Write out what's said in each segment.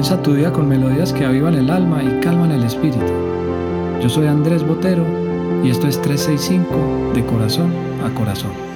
Comienza tu día con melodías que avivan el alma y calman el espíritu. Yo soy Andrés Botero y esto es 365 de corazón a corazón.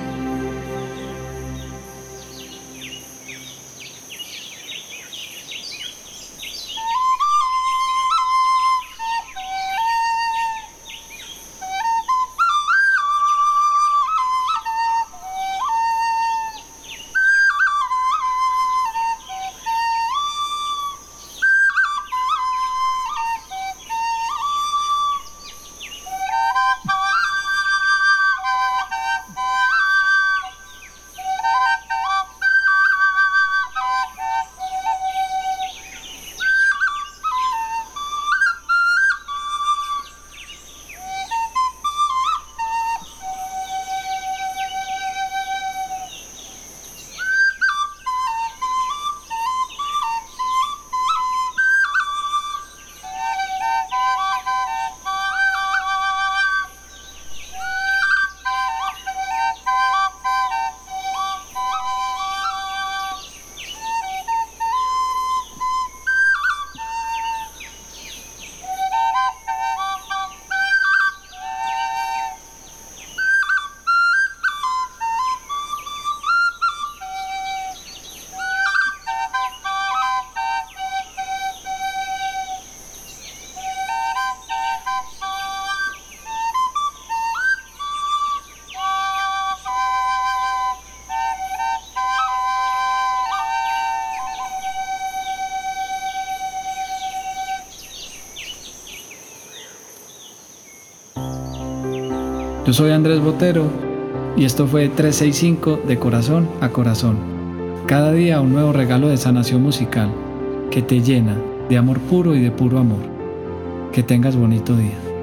Yo soy Andrés Botero y esto fue 365 de corazón a corazón. Cada día un nuevo regalo de sanación musical que te llena de amor puro y de puro amor. Que tengas bonito día.